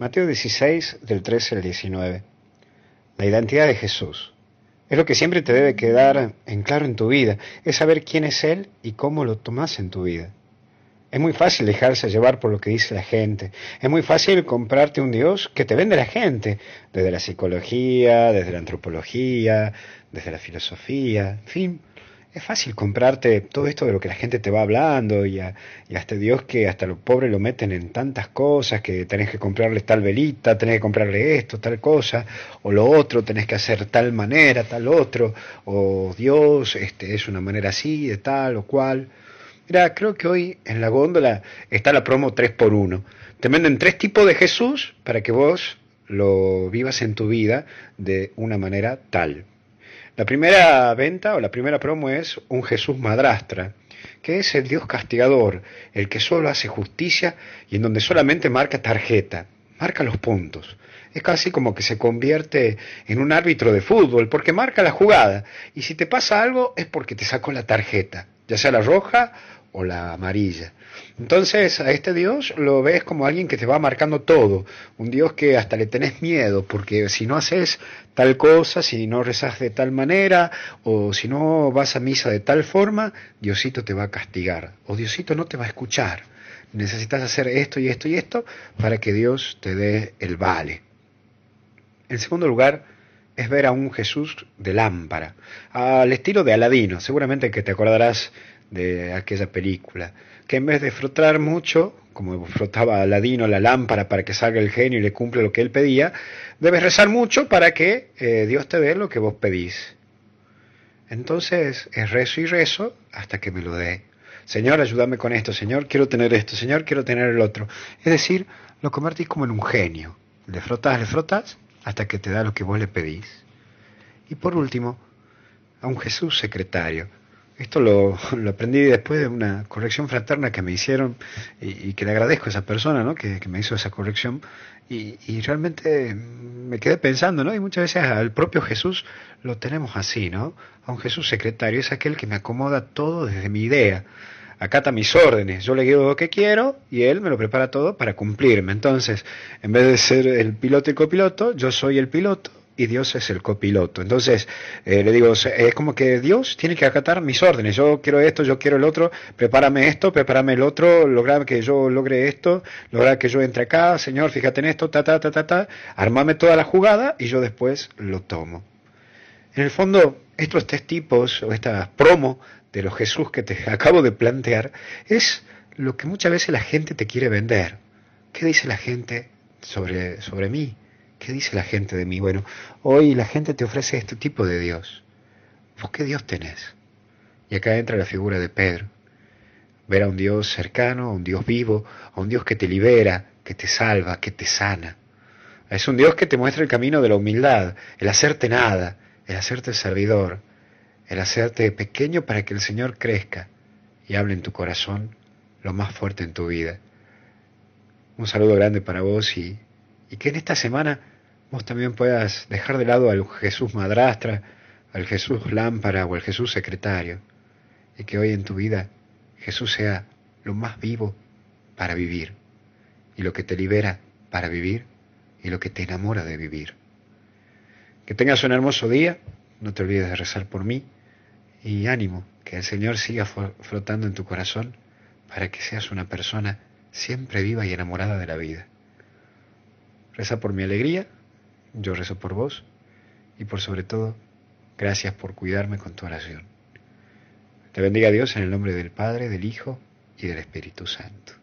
Mateo 16, del 13 al 19. La identidad de Jesús. Es lo que siempre te debe quedar en claro en tu vida, es saber quién es Él y cómo lo tomas en tu vida. Es muy fácil dejarse llevar por lo que dice la gente. Es muy fácil comprarte un Dios que te vende la gente, desde la psicología, desde la antropología, desde la filosofía, en fin. Es fácil comprarte todo esto de lo que la gente te va hablando y a, este Dios que hasta los pobres lo meten en tantas cosas, que tenés que comprarle tal velita, tenés que comprarle esto, tal cosa, o lo otro, tenés que hacer tal manera, tal otro, o Dios este, es una manera así, de tal o cual. Mira, creo que hoy en la góndola está la promo 3x1. Te venden tres tipos de Jesús para que vos lo vivas en tu vida de una manera tal. La primera venta o la primera promo es un Jesús madrastra, que es el Dios castigador, el que solo hace justicia y en donde solamente marca tarjeta, marca los puntos. Es casi como que se convierte en un árbitro de fútbol, porque marca la jugada. Y si te pasa algo es porque te sacó la tarjeta, ya sea la roja o la amarilla. Entonces a este Dios lo ves como alguien que te va marcando todo, un Dios que hasta le tenés miedo, porque si no haces tal cosa, si no rezas de tal manera, o si no vas a misa de tal forma, Diosito te va a castigar, o Diosito no te va a escuchar. Necesitas hacer esto y esto y esto para que Dios te dé el vale. En segundo lugar, es ver a un Jesús de lámpara, al estilo de Aladino, seguramente que te acordarás de aquella película, que en vez de frotar mucho, como frotaba Aladino la lámpara para que salga el genio y le cumple lo que él pedía, debes rezar mucho para que eh, Dios te dé lo que vos pedís. Entonces es rezo y rezo hasta que me lo dé. Señor, ayúdame con esto, Señor, quiero tener esto, Señor, quiero tener el otro. Es decir, lo convertís como en un genio. Le frotas, le frotas hasta que te da lo que vos le pedís. Y por último, a un Jesús secretario, esto lo, aprendí después de una corrección fraterna que me hicieron y, que le agradezco a esa persona ¿no? que, me hizo esa corrección. Y, realmente me quedé pensando, ¿no? Y muchas veces al propio Jesús lo tenemos así, ¿no? A un Jesús secretario, es aquel que me acomoda todo desde mi idea. Acata mis órdenes, yo le digo lo que quiero y él me lo prepara todo para cumplirme. Entonces, en vez de ser el piloto y copiloto, yo soy el piloto y Dios es el copiloto. Entonces, eh, le digo, es como que Dios tiene que acatar mis órdenes. Yo quiero esto, yo quiero el otro, prepárame esto, prepárame el otro, lograr que yo logre esto, lograr que yo entre acá, Señor, fíjate en esto, ta, ta, ta, ta, ta, armame toda la jugada y yo después lo tomo. En el fondo, estos tres tipos, o esta promo de los Jesús que te acabo de plantear, es lo que muchas veces la gente te quiere vender. ¿Qué dice la gente sobre, sobre mí? ¿Qué dice la gente de mí? Bueno, hoy la gente te ofrece este tipo de Dios. ¿Vos qué Dios tenés? Y acá entra la figura de Pedro. Ver a un Dios cercano, a un Dios vivo, a un Dios que te libera, que te salva, que te sana. Es un Dios que te muestra el camino de la humildad, el hacerte nada, el hacerte servidor, el hacerte pequeño para que el Señor crezca y hable en tu corazón lo más fuerte en tu vida. Un saludo grande para vos y, y que en esta semana vos también puedas dejar de lado al Jesús madrastra, al Jesús lámpara o al Jesús secretario, y que hoy en tu vida Jesús sea lo más vivo para vivir, y lo que te libera para vivir, y lo que te enamora de vivir. Que tengas un hermoso día, no te olvides de rezar por mí, y ánimo, que el Señor siga flotando en tu corazón para que seas una persona siempre viva y enamorada de la vida. Reza por mi alegría yo rezo por vos y por sobre todo, gracias por cuidarme con tu oración. Te bendiga Dios en el nombre del Padre, del Hijo y del Espíritu Santo.